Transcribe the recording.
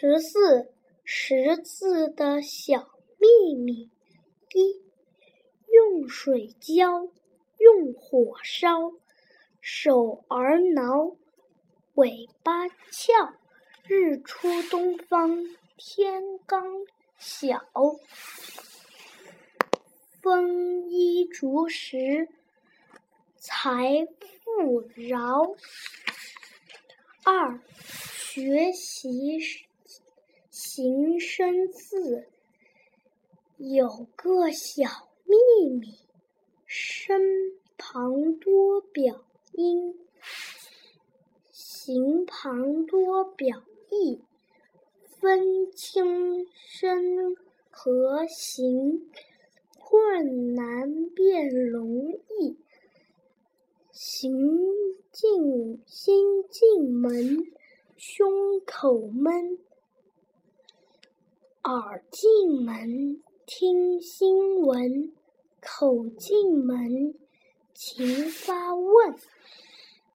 十四识字的小秘密：一、用水浇，用火烧，手儿挠，尾巴翘。日出东方天刚晓，丰衣足食财富饶。二、学习形声字，有个小秘密，身旁多表音，形旁多表意，分清声和形，困难变容易。行进心进门，胸口闷；耳进门，听新闻；口进门，勤发问。